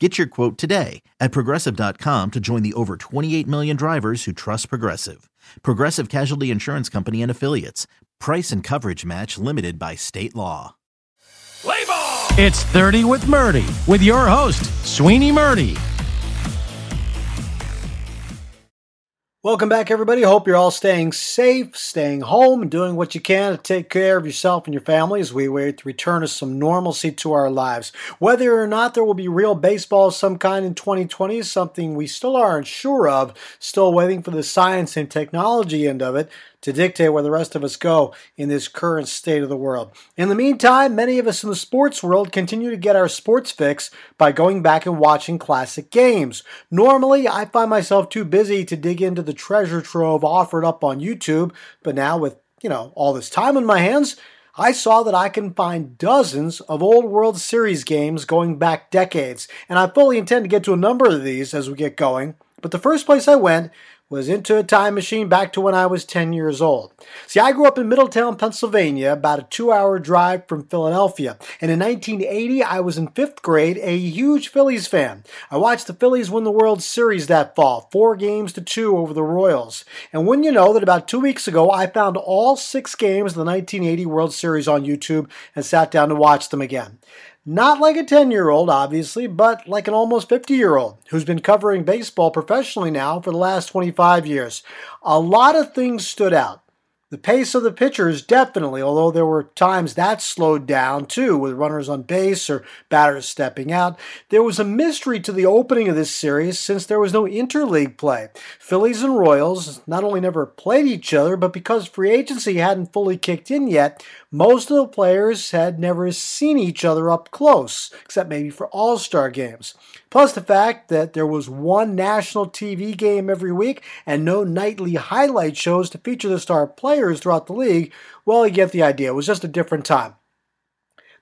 Get your quote today at progressive.com to join the over 28 million drivers who trust Progressive. Progressive Casualty Insurance Company and Affiliates. Price and coverage match limited by state law. Play ball! It's 30 with Murti with your host, Sweeny Murti. Welcome back, everybody. Hope you're all staying safe, staying home, and doing what you can to take care of yourself and your family as we wait to return to some normalcy to our lives. Whether or not there will be real baseball of some kind in 2020 is something we still aren't sure of, still waiting for the science and technology end of it to dictate where the rest of us go in this current state of the world. In the meantime, many of us in the sports world continue to get our sports fix by going back and watching classic games. Normally, I find myself too busy to dig into the treasure trove offered up on YouTube, but now with, you know, all this time on my hands, I saw that I can find dozens of old World Series games going back decades, and I fully intend to get to a number of these as we get going. But the first place I went was into a time machine back to when I was 10 years old. See, I grew up in Middletown, Pennsylvania, about a two hour drive from Philadelphia. And in 1980, I was in fifth grade, a huge Phillies fan. I watched the Phillies win the World Series that fall, four games to two over the Royals. And when you know that about two weeks ago, I found all six games of the 1980 World Series on YouTube and sat down to watch them again. Not like a 10 year old, obviously, but like an almost 50 year old who's been covering baseball professionally now for the last 25 years. A lot of things stood out. The pace of the pitchers definitely, although there were times that slowed down too, with runners on base or batters stepping out. There was a mystery to the opening of this series since there was no interleague play. Phillies and Royals not only never played each other, but because free agency hadn't fully kicked in yet, most of the players had never seen each other up close, except maybe for all star games. Plus, the fact that there was one national TV game every week and no nightly highlight shows to feature the star players throughout the league, well, you get the idea. It was just a different time.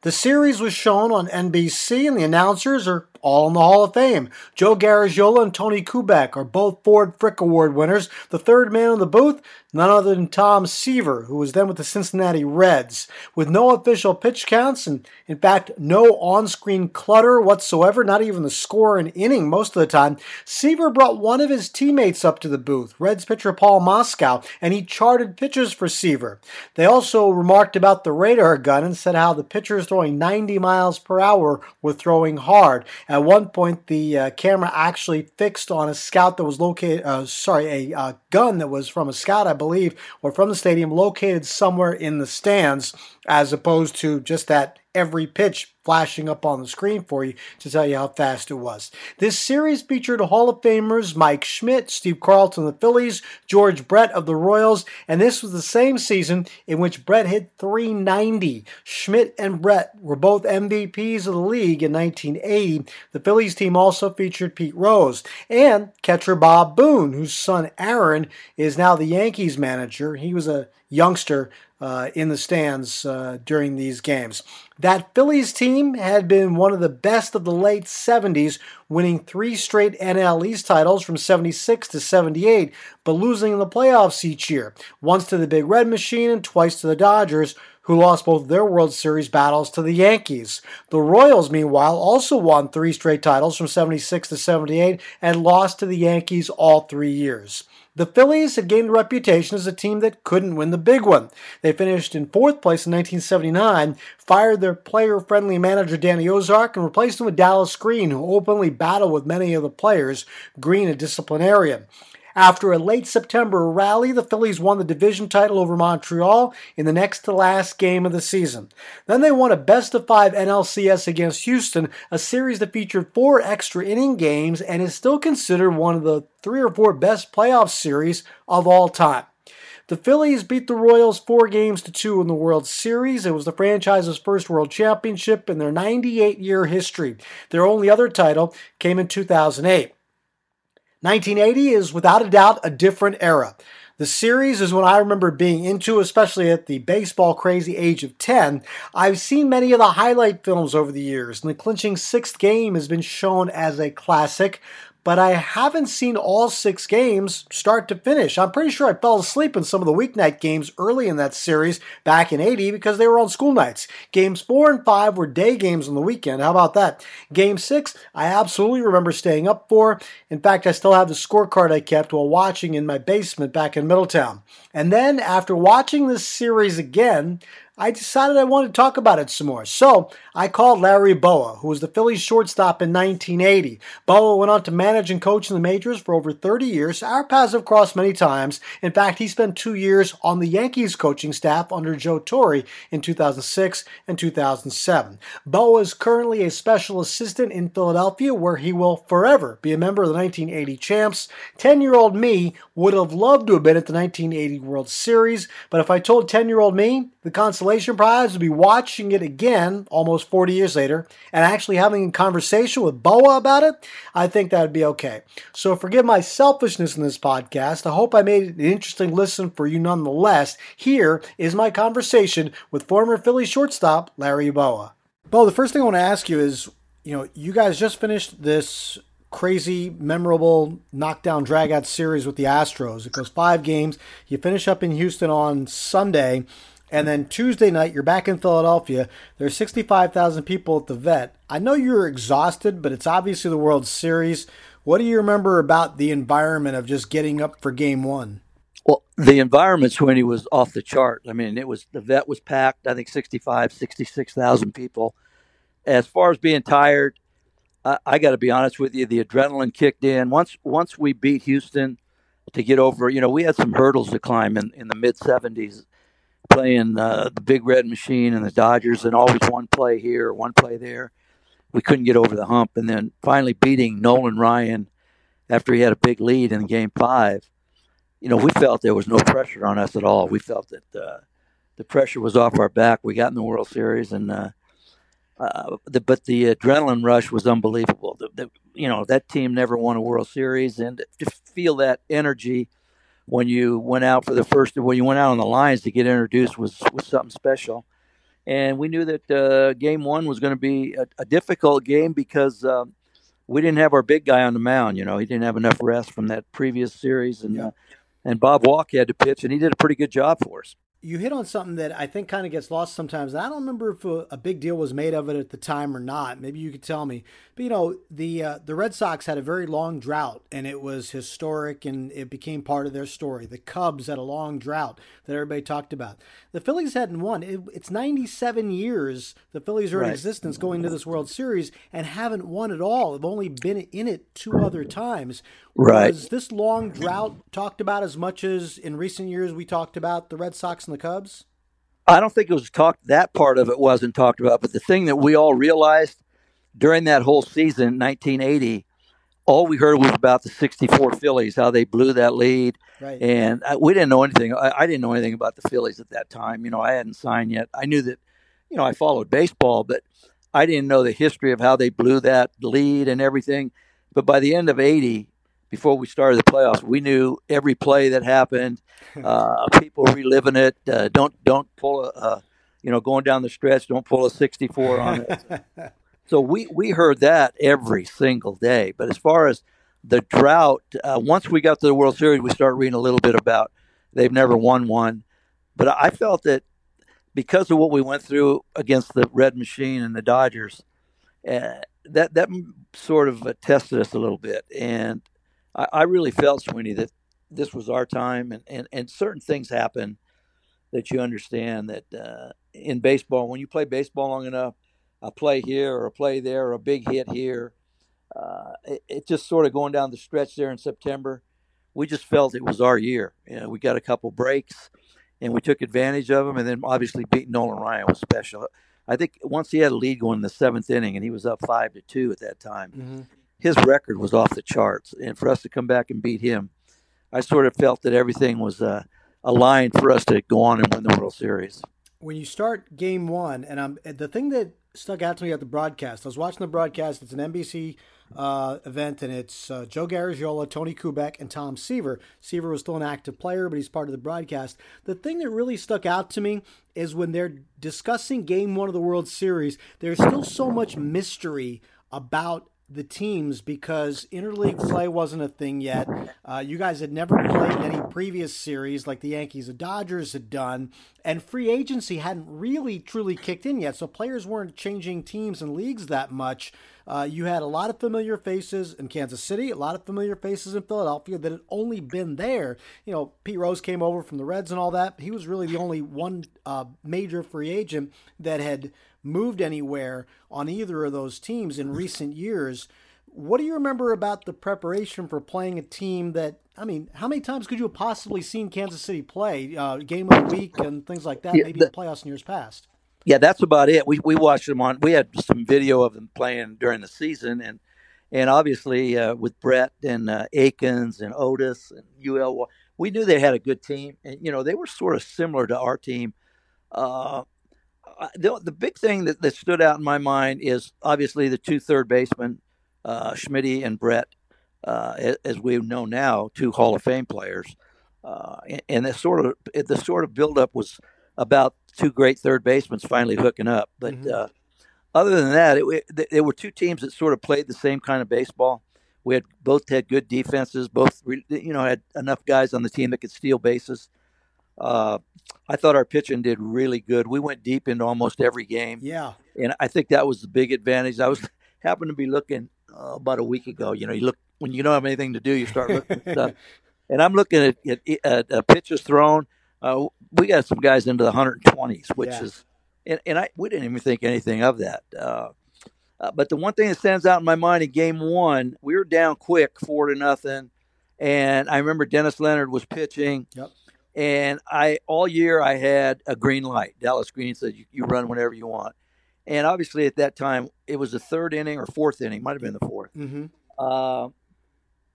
The series was shown on NBC, and the announcers are all in the Hall of Fame. Joe Garagiola and Tony Kubek are both Ford Frick Award winners. The third man in the booth, none other than Tom Seaver, who was then with the Cincinnati Reds. With no official pitch counts and, in fact, no on screen clutter whatsoever, not even the score and inning most of the time, Seaver brought one of his teammates up to the booth, Reds pitcher Paul Moskau, and he charted pitches for Seaver. They also remarked about the radar gun and said how the pitchers throwing 90 miles per hour were throwing hard. At one point, the uh, camera actually fixed on a scout that was located, uh, sorry, a uh, gun that was from a scout, I believe, or from the stadium, located somewhere in the stands, as opposed to just that every pitch flashing up on the screen for you to tell you how fast it was. This series featured Hall of Famers Mike Schmidt, Steve Carlton of the Phillies, George Brett of the Royals, and this was the same season in which Brett hit 390. Schmidt and Brett were both MVPs of the league in 1980. The Phillies team also featured Pete Rose and catcher Bob Boone, whose son Aaron is now the Yankees manager. He was a youngster uh, in the stands uh, during these games. That Phillies team had been one of the best of the late 70s, winning three straight NL East titles from 76 to 78, but losing in the playoffs each year, once to the Big Red Machine and twice to the Dodgers, who lost both their World Series battles to the Yankees. The Royals, meanwhile, also won three straight titles from 76 to 78 and lost to the Yankees all three years. The Phillies had gained a reputation as a team that couldn't win the big one. They finished in fourth place in 1979, fired their player friendly manager Danny Ozark, and replaced him with Dallas Green, who openly battled with many of the players, Green a disciplinarian. After a late September rally, the Phillies won the division title over Montreal in the next to last game of the season. Then they won a best of five NLCS against Houston, a series that featured four extra inning games and is still considered one of the three or four best playoff series of all time. The Phillies beat the Royals four games to two in the World Series. It was the franchise's first World Championship in their 98 year history. Their only other title came in 2008. 1980 is without a doubt a different era. The series is what I remember being into, especially at the baseball crazy age of 10. I've seen many of the highlight films over the years, and the clinching sixth game has been shown as a classic, but I haven't seen all six games start to finish. I'm pretty sure I fell asleep in some of the weeknight games early in that series back in 80 because they were on school nights. Games four and five were day games on the weekend. How about that? Game six, I absolutely remember staying up for. In fact, I still have the scorecard I kept while watching in my basement back in Middletown. And then after watching this series again, I decided I wanted to talk about it some more. So I called Larry Bowa, who was the Phillies shortstop in 1980. Bowa went on to manage and coach in the majors for over 30 years. Our paths have crossed many times. In fact, he spent two years on the Yankees coaching staff under Joe Torre in 2006 and 2007. Bowa is currently a special assistant in Philadelphia, where he will forever be a member of the 1980 champs. 10 year old me would have loved to have been at the 1980 World Series, but if I told 10 year old me the consolation prize would be watching it again almost 40 years later and actually having a conversation with Bowa about it, I think that would be okay. So forgive my selfishness in this podcast. I hope I made it an interesting listen for you nonetheless. Here is my conversation with former Philly shortstop Larry Bowa. Bo, the first thing I want to ask you is, you know, you guys just finished this crazy, memorable knockdown dragout series with the Astros. It goes five games. You finish up in Houston on Sunday. And then Tuesday night, you're back in Philadelphia. There's 65,000 people at the vet. I know you're exhausted, but it's obviously the World Series. What do you remember about the environment of just getting up for game one? Well, the environment, Sweeny, was off the chart. I mean, it was the vet was packed, I think 65, 66,000 people. As far as being tired, I, I got to be honest with you, the adrenaline kicked in. Once once we beat Houston to get over, you know, we had some hurdles to climb in, in the mid 70s playing uh, the Big Red Machine and the Dodgers, and always one play here, one play there. We couldn't get over the hump, and then finally beating Nolan Ryan after he had a big lead in Game Five. You know, we felt there was no pressure on us at all. We felt that uh, the pressure was off our back. We got in the World Series, and uh, uh, the, but the adrenaline rush was unbelievable. The, the, you know, that team never won a World Series, and to feel that energy when you went out for the first when you went out on the lines to get introduced was was something special. And we knew that uh, game one was going to be a, a, difficult game because um, we didn't have our big guy on the mound you know he didn't have enough rest from that previous series. And yeah. uh, and bob walk had to pitch and he did a pretty good job for us you hit on something that I think kind of gets lost sometimes. I don't remember if a, a, big deal was made of it at the time or not. Maybe you could tell me. But you know, the uh, the Red Sox had a very long drought, and it was historic, and it became part of their story. The Cubs had a long drought that everybody talked about. The Phillies hadn't won. It, it's 97 years the Phillies are right. in existence going to this World Series and haven't won at all. They've only been in it two other times. Right. Was this long drought talked about as much as in recent years we talked about the Red Sox and the Cubs? I don't think it was talked. That part of it wasn't talked about, but the thing that we all realized during that whole season, 1980, all we heard was about the 64 Phillies, how they blew that lead. Right. And I, we didn't know anything. I, I, didn't know anything about the Phillies at that time. You know, I hadn't signed yet. I knew that, you know, I followed baseball, but I didn't know the history of how they blew that lead and everything. But by the end of 80, before we started the playoffs, we knew every play that happened. Uh, people reliving it. Uh, don't don't pull a, uh, you know, going down the stretch. Don't pull a 64 on it. so we we heard that every single day. But as far as the drought, uh, once we got to the World Series, we started reading a little bit about they've never won one. But I felt that because of what we went through against the Red Machine and the Dodgers, uh, that that sort of uh, tested us a little bit. And I, I, really felt, Sweeny, that this was our time, and, and, and certain things happen that you understand that uh, in baseball, when you play baseball long enough, a play here or a play there or a big hit here, uh, it, it, just sort of going down the stretch there in September. We just felt it was our year. You know, we got a couple breaks and we took advantage of them. And then obviously beating Nolan Ryan was special. I think once he had a lead going in the seventh inning and he was up five to two at that time, mm-hmm. His record was off the charts. And for us to come back and beat him, I sort of felt that everything was uh, aligned for us to go on and win the World Series. When you start game one, and I'm the thing that stuck out to me at the broadcast, I was watching the broadcast. It's an NBC uh, event, and it's uh, Joe Garagiola, Tony Kubek, and Tom Seaver. Seaver was still an active player, but he's part of the broadcast. The thing that really stuck out to me is when they're discussing Game One of the World Series. There's still so much mystery about the teams because interleague play wasn't a thing yet. Uh, you guys had never played any previous series like the Yankees and Dodgers had done, and free agency hadn't really truly kicked in yet. So players weren't changing teams and leagues that much. Uh, you had a lot of familiar faces in Kansas City, a lot of familiar faces in Philadelphia that had only been there. You know, Pete Rose came over from the Reds and all that. He was really the only one uh, major free agent that had moved anywhere on either of those teams in recent years. What do you remember about the preparation for playing a team that, I mean, how many times could you have possibly seen Kansas City play? Uh, game of the week and things like that, yeah, maybe the, in playoffs in years past. Yeah, that's about it. We, we watched them on, we had some video of them playing during the season. And, and obviously uh, with Brett and uh, Aikens and Otis and UL, we knew they had a good team. And, you know, they were sort of similar to our team. Uh, the, the big thing that, that stood out in my mind is obviously the two third basemen, uh, Schmidt and Brett, uh, as we know now, two Hall of Fame players. Uh, and the sort of the sort of buildup was about two great third basemen finally hooking up. But mm-hmm. uh, other than that, it, it, there were two teams that sort of played the same kind of baseball. We had both had good defenses, both you know had enough guys on the team that could steal bases. Uh, I thought our pitching did really good. We went deep into almost every game. Yeah, and I think that was the big advantage. I was happened to be looking uh, about a week ago. You know, you look when you don't have anything to do, you start looking at stuff. And I'm looking at, at, at, at pitches thrown. Uh, we got some guys into the 120s, which yeah. is, and, and I we didn't even think anything of that. Uh, uh, but the one thing that stands out in my mind in Game One, we were down quick, four to nothing, and I remember Dennis Leonard was pitching. Yep and I all year I had a green light. Dallas Green said you, you run whenever you want. And obviously at that time it was the third inning or fourth inning, might have been the 4th mm-hmm. uh,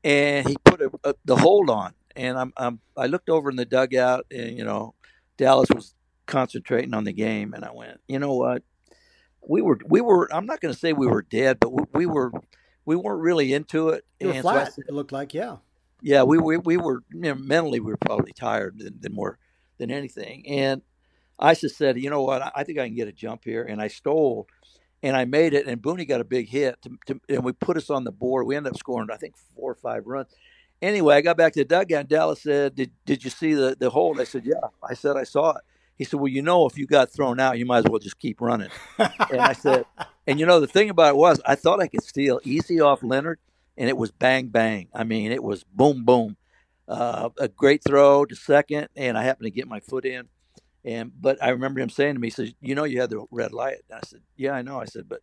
and he put a, a, the hold on, and I'm, I'm I looked over in the dugout, and you know Dallas was concentrating on the game, and I went, you know what, we were we were I'm not going to say we were dead, but we, we, were we weren't really into it. You were flat. So said, it looked like yeah yeah, we we, we were you know, mentally we were probably tired than, than more than anything. And I just said, you know what, I think I can get a jump here, and I stole, and I made it. And Booney got a big hit, to, to, and we put us on the board. We ended up scoring, I think, four or five runs. Anyway, I got back to the dugout. And Dallas said, "Did did you see the the hold?" I said, "Yeah." I said, "I saw it." He said, "Well, you know, if you got thrown out, you might as well just keep running." and I said, "And you know, the thing about it was, I thought I could steal easy off Leonard." And it was bang bang. I mean, it was boom boom. Uh, a great throw to second, and I happened to get my foot in. And but I remember him saying to me, he says, "You know, you had the red light." And I said, "Yeah, I know." I said, "But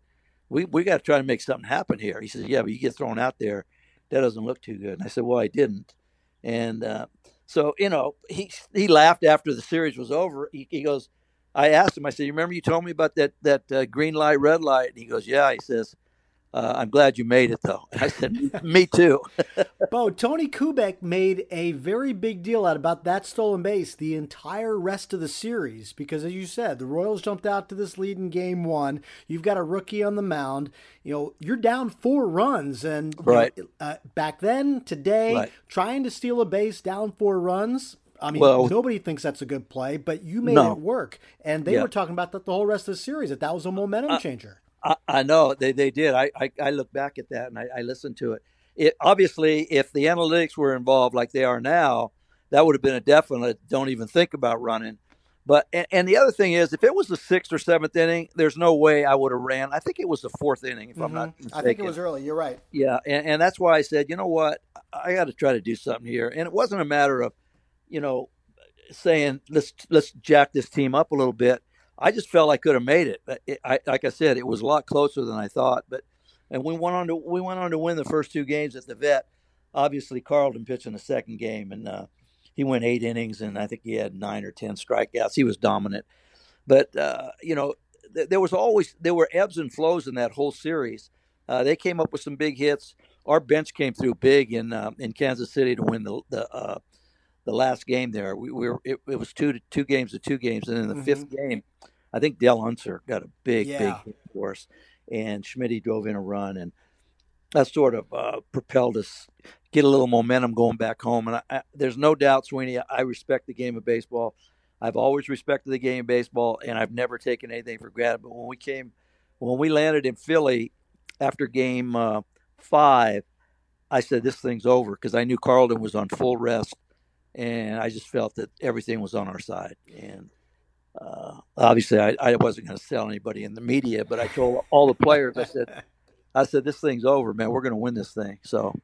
we we got to try to make something happen here." He says, "Yeah, but you get thrown out there, that doesn't look too good." And I said, "Well, I didn't." And uh, so you know, he he laughed after the series was over. He, he goes, I asked him. I said, "You remember you told me about that that uh, green light, red light?" And he goes, "Yeah." He says, uh, I'm glad you made it, though. I said, me too. Bo, Tony Kubek made a very big deal out about that stolen base the entire rest of the series because, as you said, the Royals jumped out to this lead in game one. You've got a rookie on the mound. You know, you're down four runs. And right. Uh, back then, today, right. trying to steal a base down four runs, I mean, well, nobody thinks that's a good play, but you made no. it work. And they yeah. were talking about that the whole rest of the series, that that was a momentum uh, changer. I, I know they, they did. I, I, I, look back at that and I, I listened to it. It obviously, if the analytics were involved like they are now, that would have been a definite. Don't even think about running. But and, and, the other thing is, if it was the sixth or seventh inning, there's no way I would have ran. I think it was the fourth inning, if mm-hmm. I'm not mistaken. Mm-hmm. I think it was early. You're right. Yeah, and, and that's why I said, you know what, I got to try to do something here. And it wasn't a matter of, you know, saying let's let's jack this team up a little bit. I just felt I could have made it. it I, like I said, it was a lot closer than I thought. But and we went on to we went on to win the first two games at the vet. Obviously, Carlton pitched in the second game, and uh, he went eight innings, and I think he had nine or ten strikeouts. He was dominant, but uh, you know th- there was always there were ebbs and flows in that whole series. Uh, they came up with some big hits. Our bench came through big in uh, in Kansas City to win the the uh, the last game there. We, we were it, it, was two to two games to two games, and in the mm-hmm. fifth game, I think Del Unser got a big yeah. big hit for us and Schmidt drove in a run, and that sort of uh, propelled us get a little momentum going back home. And I, I, there's no doubt, Sweeny, I respect the game of baseball. I've always respected the game of baseball, and I've never taken anything for granted. But when we came, when we landed in Philly after game uh, five, I said this thing's over because I knew Carlton was on full rest, and I just felt that everything was on our side. And uh, obviously I, I wasn't going to sell anybody in the media, but I told all the players, I said, I said, this thing's over, man. We're going to win this thing. So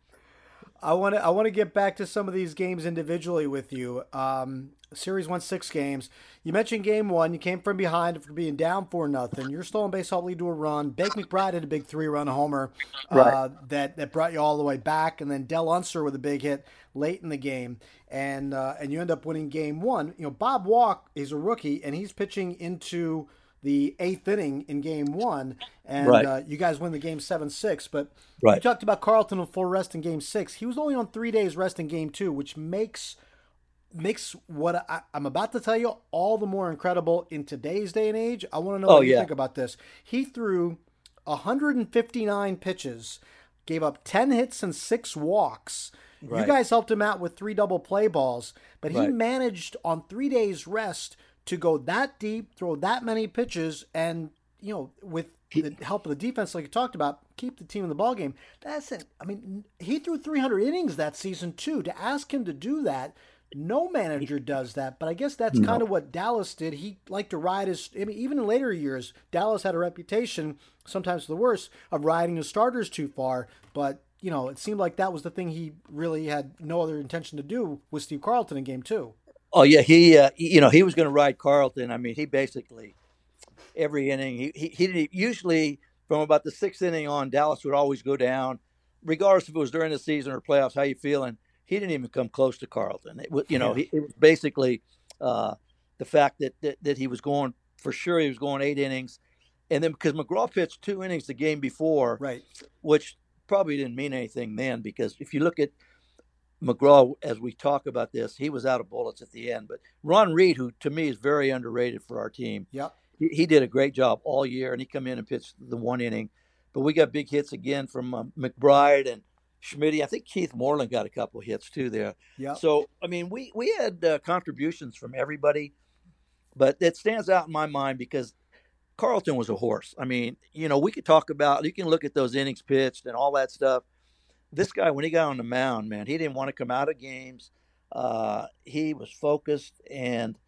I want to I want to get back to some of these games individually with you. Um, series won six games. You mentioned game one. You came from behind after being down four nothing. Your stolen base helped lead to a run. Bake McBride had a big three run homer uh, right. that that brought you all the way back, and then Del Unser with a big hit late in the game, and uh, and you end up winning game one. You know Bob Walk is a rookie, and he's pitching into the eighth inning in game one, and right. uh, you guys win the game seven six. But right. you talked about Carlton on full rest in game six. He was only on three days rest in game two, which makes makes what I, am about to tell you all the more incredible in today's day and age. I want to know oh, what you think about this. He threw 159 pitches, gave up 10 hits and six walks. Right. You guys helped him out with three double play balls, but he managed on three days rest to go that deep, throw that many pitches, and you know, with the help of the defense, like you talked about, keep the team in the ball game. That's it. I mean, he threw 300 innings that season too. To ask him to do that, no manager does that. But I guess that's no. kind of what Dallas did. He liked to ride his. I mean, even in later years, Dallas had a reputation, sometimes the worst, of riding his starters too far. But you know, it seemed like that was the thing he really had no other intention to do with Steve Carlton in Game Two. Oh yeah, he uh, you know he was going to ride Carlton. I mean, he basically every inning he, he he didn't usually from about the sixth inning on Dallas would always go down, regardless if it was during the season or playoffs. How you feeling? He didn't even come close to Carlton. It was you know he, it was basically uh, the fact that, that that he was going for sure he was going eight innings, and then because McGraw pitched two innings the game before, right, which probably didn't mean anything then because if you look at McGraw, as we talk about this, he was out of bullets at the end. But Ron Reed, who to me is very underrated for our team, yep. he, he did a great job all year, and he come in and pitched the one inning. But we got big hits again from uh, McBride and Schmidt. I think Keith Moreland got a couple hits too there. Yeah. So I mean, we we had uh, contributions from everybody, but it stands out in my mind because Carlton was a horse. I mean, you know, we could talk about you can look at those innings pitched and all that stuff this guy, when he got on the mound, man, he didn't want to come out of games. Uh, he was focused, and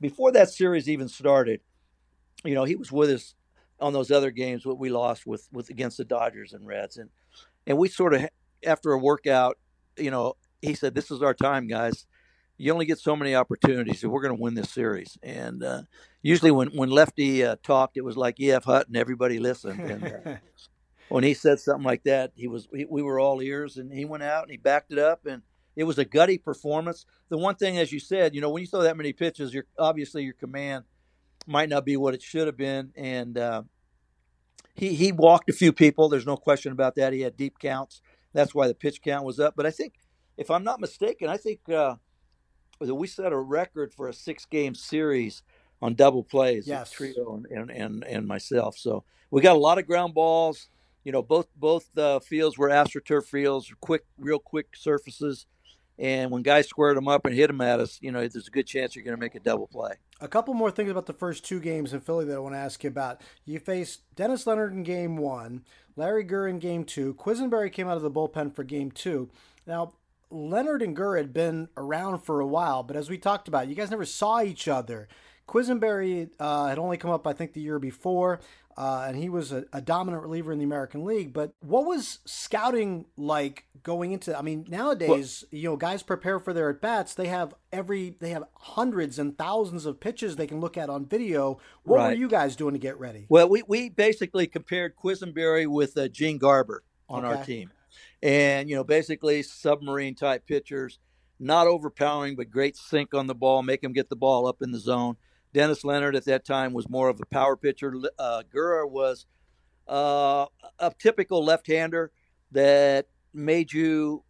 before that series even started, you know, he was with us on those other games what we lost with with against the Dodgers and Reds, and and we sort of after a workout, you know, he said, "This is our time, guys." You only get so many opportunities, and we're going to win this series. And uh, usually, when when Lefty uh, talked, it was like E.F. Hutton. Everybody listened, and uh, when he said something like that, he was we, we were all ears, and he went out and he backed it up, and it was a gutty performance. The one thing, as you said, you know, when you throw that many pitches, your obviously your command might not be what it should have been, and uh, he he walked a few people. There's no question about that. He had deep counts. That's why the pitch count was up. But I think, if I'm not mistaken, I think uh, that we set a record for a six game series on double plays. Yes. Trillo and, and, and, and myself. So we got a lot of ground balls you know, both both uh, fields were AstroTurf fields, quick, real quick surfaces. And when guys squared them up and hit them at us, you know, there's a good chance you're going to make a double play. A couple more things about the first two games in Philly that I want to ask you about. You faced Dennis Leonard in game one, Larry Gura in game two. Quisenberry came out of the bullpen for game two. Now, Leonard and Gura had been around for a while, but as we talked about, you guys never saw each other. Quisenberry uh, had only come up, I think, the year before, uh, and he was a, a, dominant reliever in the American League. But what was scouting like going into? I mean, nowadays, well, you know, guys prepare for their at bats. They have every, they have hundreds and thousands of pitches they can look at on video. What right. were you guys doing to get ready? Well, we, we basically compared Quisenberry with uh, Gene Garber on okay. our team, and you know, basically submarine type pitchers, not overpowering, but great sink on the ball, make them get the ball up in the zone Dennis Leonard at that time was more of a power pitcher. Uh, Gura was uh, a typical left-hander that made you,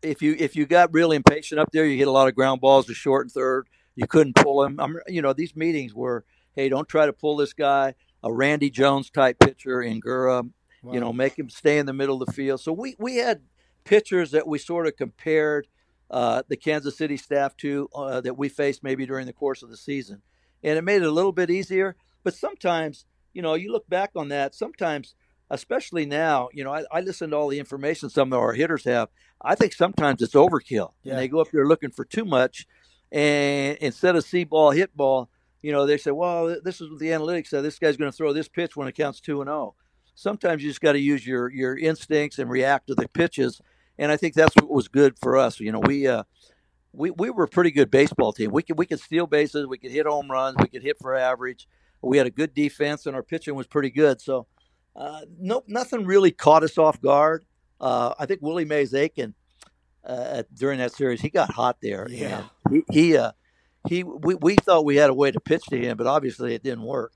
if you if you got really impatient up there, you hit a lot of ground balls to short and third. You couldn't pull him. I'm, you know, these meetings were, hey, don't try to pull this guy. A Randy Jones type pitcher in Gura, wow. you know, make him stay in the middle of the field. So we we had pitchers that we sort of compared uh, the Kansas City staff to uh, that we faced maybe during the course of the season and it made it a little bit easier. But sometimes, you know, you look back on that, sometimes, especially now, you know, I, I listen to all the information some of our hitters have. I think sometimes it's overkill. Yeah. And they go up there looking for too much. And instead of see ball, hit ball, you know, they say, well, this is what the analytics said. This guy's going to throw this pitch when it counts 2 and 0. Sometimes you just got to use your, your instincts and react to the pitches. And I think that's what was good for us. You know, we, uh, we, we were a pretty good baseball team. We could we could steal bases, we could hit home runs, we could hit for average. We had a good defense, and our pitching was pretty good. So, uh, no, nothing really caught us off guard. Uh, I think Willie Mays Aikens uh, during that series, he got hot there. Yeah, he he, uh, he we, we thought we had a way to pitch to him, but obviously it didn't work.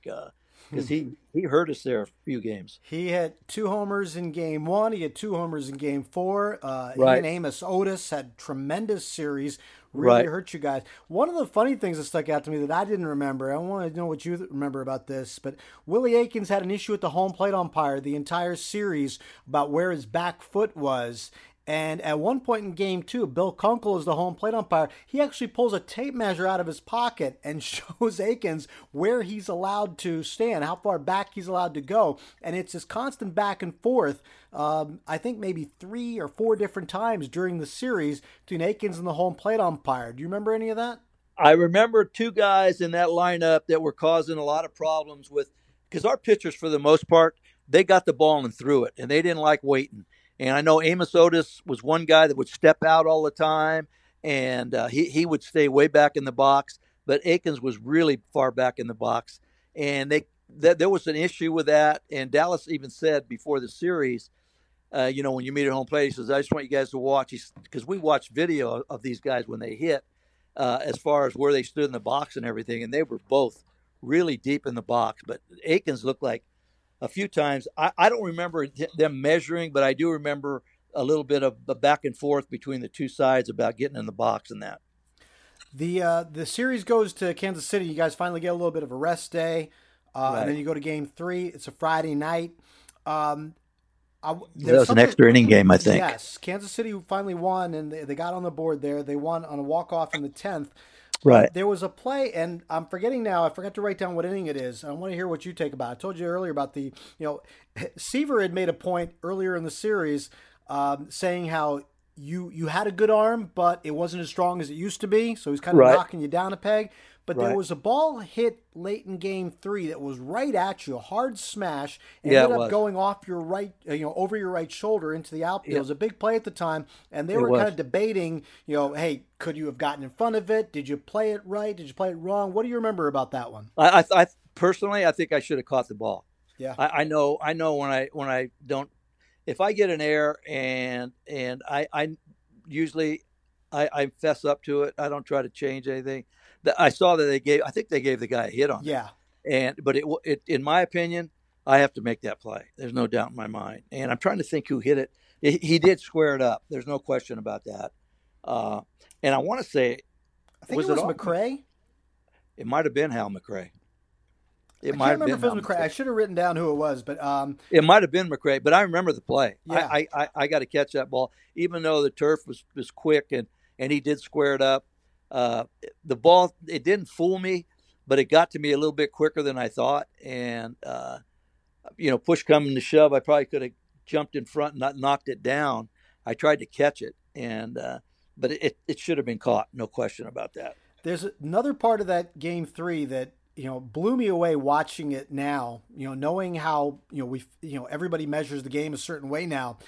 Because he he hurt us there a few games. He had two homers in game one. He had two homers in game four. Uh, right. And Amos Otis had tremendous series. Really right. hurt you guys. One of the funny things that stuck out to me that I didn't remember. I want to know what you remember about this. But Willie Aikens had an issue with the home plate umpire the entire series about where his back foot was, and at one point in game two, Bill Kunkel is the home plate umpire. He actually pulls a tape measure out of his pocket and shows Aikens where he's allowed to stand, how far back he's allowed to go. And it's this constant back and forth, um, I think maybe three or four different times during the series between Aikens and the home plate umpire. Do you remember any of that? I remember two guys in that lineup that were causing a lot of problems with, because our pitchers, for the most part, they got the ball and threw it, and they didn't like waiting. And I know Amos Otis was one guy that would step out all the time, and uh, he he would stay way back in the box. But Aikens was really far back in the box, and they th- there was an issue with that. And Dallas even said before the series, uh, you know, when you meet at home plate, he says, "I just want you guys to watch," because we watched video of these guys when they hit, uh, as far as where they stood in the box and everything, and they were both really deep in the box. But Aikens looked like a few times. I, I don't remember them measuring, but I do remember a little bit of the back and forth between the two sides about getting in the box and that. The uh, the series goes to Kansas City. You guys finally get a little bit of a rest day, uh, right. and then you go to Game Three. It's a Friday night. Um, I, that was an extra inning game, I think. Yes, Kansas City finally won, and they, they got on the board there. They won on a walk off in the tenth. Right. There was a play, and I'm forgetting now. I forgot to write down what inning it is. I want to hear what you take about. it. I told you earlier about the, you know, Seaver had made a point earlier in the series um, saying how you you had a good arm, but it wasn't as strong as it used to be. So he's kind of right. knocking you down a peg. But right. there was a ball hit late in game three that was right at you, a hard smash, and yeah, ended up going off your right, uh, you know, over your right shoulder into the outfield. It was a big play at the time, and they it were was. kind of debating, you know, hey, could you have gotten in front of it? Did you play it right? Did you play it wrong? What do you remember about that one? I, I, I personally, I think I should have caught the ball. Yeah, I, I know, I know when I when I don't, if I get an error and and I I usually I, I fess up to it. I don't try to change anything. I saw that they gave. I think they gave the guy a hit on. Yeah. It. And but it, it, in my opinion, I have to make that play. There's no doubt in my mind. And I'm trying to think who hit it. He, he did square it up. There's no question about that. Uh, and I want to say, I think was it was it McRae. It might have been Hal McRae. It I might remember if it was McRae. McRae. I should have written down who it was, but um, it might have been McRae. But I remember the play. Yeah. I, I, I got to catch that ball, even though the turf was was quick and and he did square it up. Uh, the ball it didn't fool me, but it got to me a little bit quicker than I thought. And uh, you know, push coming to shove, I probably could have jumped in front and not knocked it down. I tried to catch it, and uh, but it, it should have been caught, no question about that. There's another part of that game three that you know blew me away watching it now. You know, knowing how you know we you know everybody measures the game a certain way now.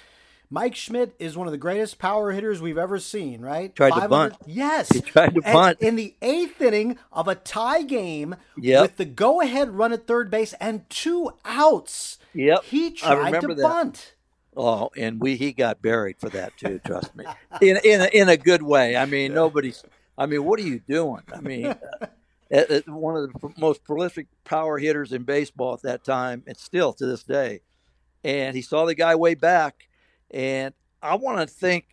Mike Schmidt is one of the greatest power hitters we've ever seen, right? Tried to bunt. Yes. He tried to and bunt. In the eighth inning of a tie game Yep. with the go ahead run at third base and two outs. Yep. He tried to that. bunt. Oh, and we he got buried for that too. Trust me, in in a, in a good way. I mean, nobody's. I mean, what are you doing? I mean, uh, uh, uh, one of the most prolific power hitters in baseball at that time, and still to this day. And he saw the guy way back, and I want to think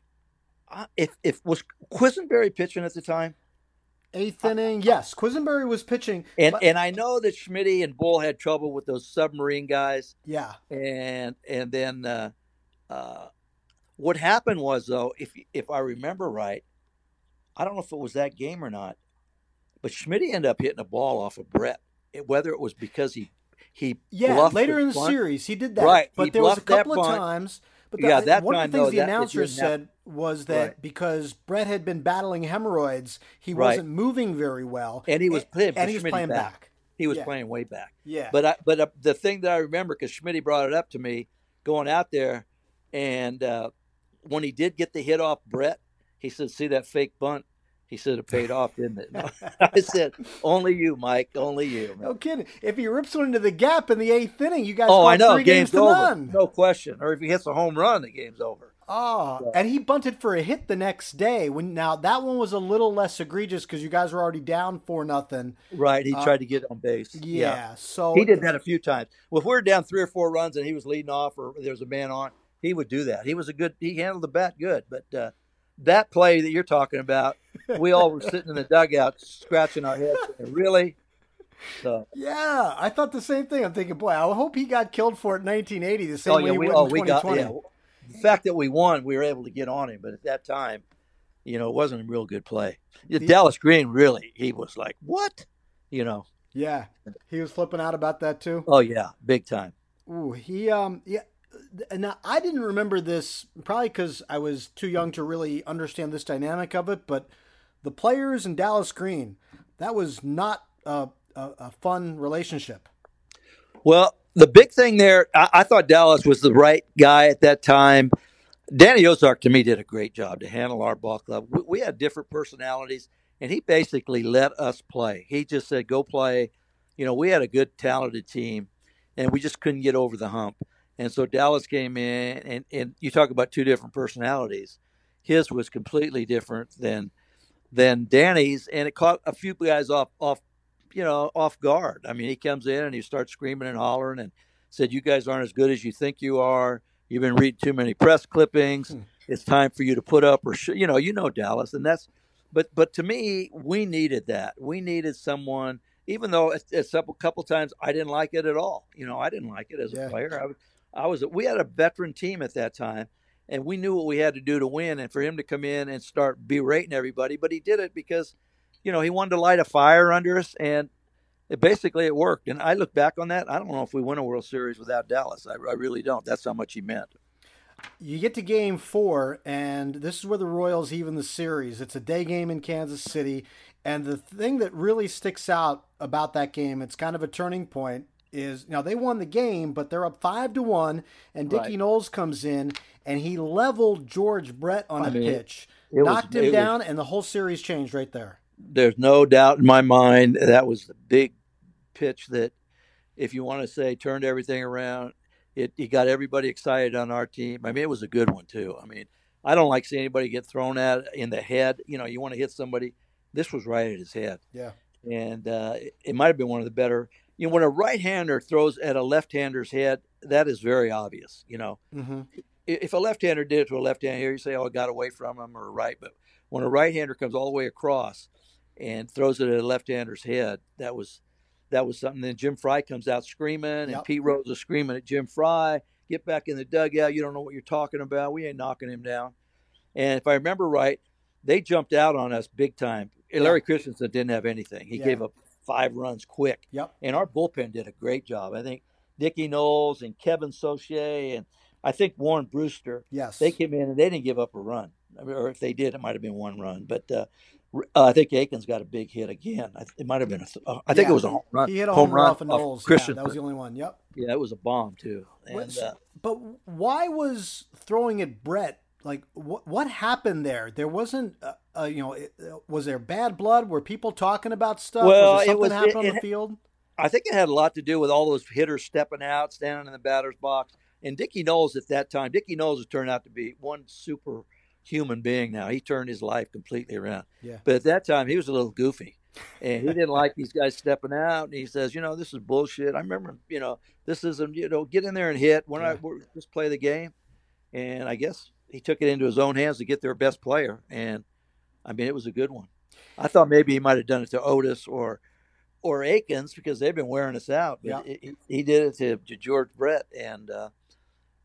uh, if if was Quisenberry pitching at the time, Eighth inning, yes. Quisenberry was pitching. and but- and I know that Schmitty and Bull had trouble with those submarine guys. yeah. and and then uh, uh, what happened was though, if if I remember right, I don't know if it was that game or not, but Schmidt ended up hitting a ball off of Brett. It- whether it was because he he Yeah, later in the bunt- series he did that. Right, But he there was a couple of times. But Yeah, that one of the things the that- it announcers didn't said was that Right. because Brett had been battling hemorrhoids, he Right. wasn't moving very well, And he was playing for and he was playing back. back. He was Yeah. playing way back. Yeah, But I, but uh, the thing that I remember because Schmidt brought it up to me going out there, and uh, when he did get the hit off Brett, he said, "See that fake bunt." He said it paid off, didn't it? I said, "Only you, Mike. Only you." no kidding. If he rips one into the gap in the eighth inning, you guys Oh, I know. three games, Game's over. none. No question. Or if he hits a home run, the game's over. Oh, and he bunted for a hit the next day. When now that one was a little less egregious because you guys were already down for nothing. Right. He Uh, tried to get on base. Yeah, so He did that a few times. Well, if we were down three or four runs and he was leading off or there was a man on, he would do that. He was a good, he handled the bat good. But uh, that play that you're talking about, we all were sitting in the dugout scratching our heads. saying, Really? So, Yeah, I thought the same thing. I'm thinking, boy, I hope he got killed for it in 1980, the same oh, way yeah, he we, oh, in we got, 2020. yeah. The fact that we won, we were able to get on him. But at that time, you know, it wasn't a real good play. The- Dallas Green, really, he was like, what? You know, Yeah, he was flipping out about that too. oh, yeah, big time. Ooh, he um yeah. Now I didn't remember this probably because I was too young to really understand this dynamic of it. But the players and Dallas Green, that was not a, a, a fun relationship. Well, the big thing there, I, I thought Dallas was the right guy at that time. Danny Ozark to me did a great job to handle our ball club. We, we had different personalities, and he basically let us play. He just said, "Go play." You know, we had a good, talented team, and we just couldn't get over the hump. And so Dallas came in, and, and you talk about two different personalities. His was completely different than than Danny's, and it caught a few guys off off you know off guard. I mean, he comes in and he starts screaming and hollering and said, "You guys aren't as good as you think you are. You've been reading too many press clippings. Hmm. It's time for you to put up or sh-. you know, you know Dallas, and that's." But but to me, we needed that. We needed someone. Even though it's, it's a couple times I didn't like it at all. You know, I didn't like it as Yeah. a player. I, was- I was. We had a veteran team at that time, and we knew what we had to do to win. And for him to come in and start berating everybody, but he did it because, you know, he wanted to light a fire under us, and it basically it worked. And I look back on that. I don't know if we win a World Series without Dallas. I, I really don't. That's how much he meant. You get to game four, and this is where the Royals even the series. It's a day game in Kansas City. And the thing that really sticks out about that game, it's kind of a turning point, is now they won the game, but they're up five to one, and Dickie Right. Noles comes in and he leveled George Brett on I a mean, pitch, it was- knocked him it was- down, and the whole series changed right there. There's no doubt in my mind that was the big pitch that, if you want to say, turned everything around. It, it got everybody excited on our team. I mean, it was a good one too. I mean, I don't like seeing anybody get thrown at in the head. You know, you want to hit somebody. This was right at his head. Yeah. and uh, it, it might have been one of the better. You know, when a right-hander throws at a left-hander's head, that is very obvious. You know, Mm-hmm. If a left-hander did it to a left-hander, you say, "Oh, it got away from him," or right. But when a right-hander comes all the way across and throws it at a left-hander's head, that was that was something. Then Jim Frey comes out screaming, and Yep. Pete Rose is screaming at Jim Frey, "Get back in the dugout! You don't know what you're talking about. We ain't knocking him down." And if I remember right, they jumped out on us big time. Larry Christenson didn't have anything. He Yeah. gave up five runs quick. Yep. And our bullpen did a great job. I think Dickie Noles and Kevin Saucier and I think Warren Brusstar, Yes. they came in and they didn't give up a run. I mean, or if they did, it might have been one run. But uh, Uh, I think Aikens got a big hit again. I, it might have been. A, uh, I think Yeah. it was a home run. He hit a home, run off of Noles. Yeah, Christian. that was the only one. Yep. yeah, it was a bomb too. And uh, but why was throwing at Brett like what? What happened there? There wasn't, uh, uh, you know, it, uh, was there bad blood? Were people talking about stuff? Well, was it something was- happened it- on the it- field? I think it had a lot to do with all those hitters stepping out, standing in the batter's box. And Dickie Noles at that time, Dickie Noles has turned out to be one super human being now. He turned his life completely around. Yeah. But at that time, he was a little goofy. And he didn't like these guys stepping out. And he says, you know, this is bullshit. I remember, you know, this isn't, you know, get in there and hit. We're Yeah. not, we're, just play the game. And I guess he took it into his own hands to get their best player. And I mean, it was a good one. I thought maybe he might have done it to Otis or or Aikens because they've been wearing us out. But Yeah. it- he did it to, to George Brett, and uh,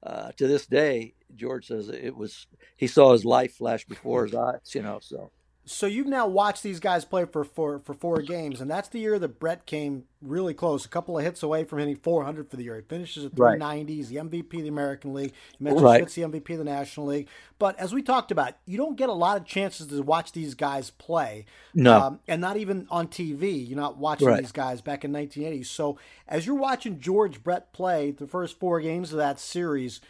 uh, to this day, George says it was he saw his life flash before his eyes. You know, so So you've now watched these guys play for four for four games, and that's the year that Brett came really close, a couple of hits away from hitting 400 for the year. He finishes at Right. 390. He's the MVP of the American League. You mentioned Right. The MVP of the National League. But as we talked about, you don't get a lot of chances to watch these guys play. no, Um, and not even on TV. You're not watching Right. these guys back in 1980. So as you're watching George Brett play the first four games of that series,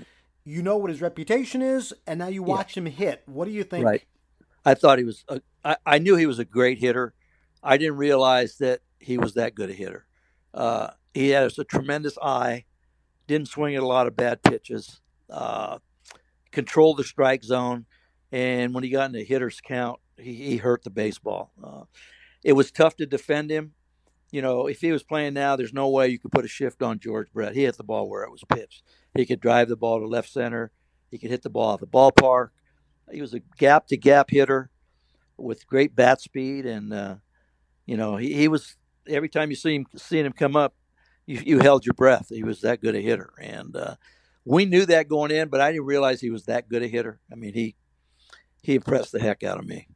you know what his reputation is, and now you watch him hit. What do you think? right. I thought he was. A, I, I knew he was a great hitter. I didn't realize that he was that good a hitter. Uh, he has a tremendous eye. Didn't swing at a lot of bad pitches. Uh, controlled the strike zone, and when he got in the hitter's count, he, he hurt the baseball. Uh, it was tough to defend him. You know, if he was playing now, there's no way you could put a shift on George Brett. He hit the ball where it was pitched. He could drive the ball to left center. He could hit the ball at the ballpark. He was a gap to gap hitter with great bat speed, and uh, you know, he, he was every time you see him seeing him come up, you, you held your breath. He was that good a hitter, and uh, we knew that going in, but I didn't realize he was that good a hitter. I mean, he he impressed the heck out of me.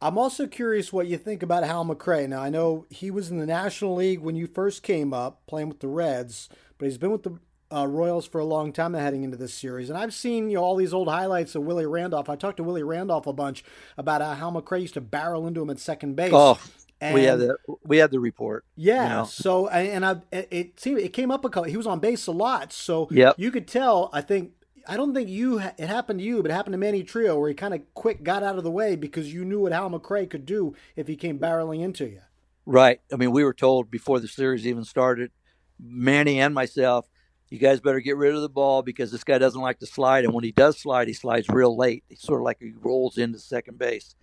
I'm also curious what you think about Hal McRae. Now, I know he was in the National League when you first came up playing with the Reds, but he's been with the uh, Royals for a long time heading into this series. And I've seen you know, all these old highlights of Willie Randolph. I talked to Willie Randolph a bunch about how Hal McRae used to barrel into him at second base. Oh, and, we had the we had the report. Yeah. you know. So and I it it seemed it came up a couple. He was on base a lot, so Yep. you could tell. I think I don't think you it happened to you, but it happened to Manny Trillo, where he kind of quick got out of the way because you knew what Hal McRae could do if he came barreling into you. Right. I mean, we were told before the series even started, Manny and myself, you guys better get rid of the ball because this guy doesn't like to slide. And when he does slide, he slides real late. It's sort of like he rolls into second base.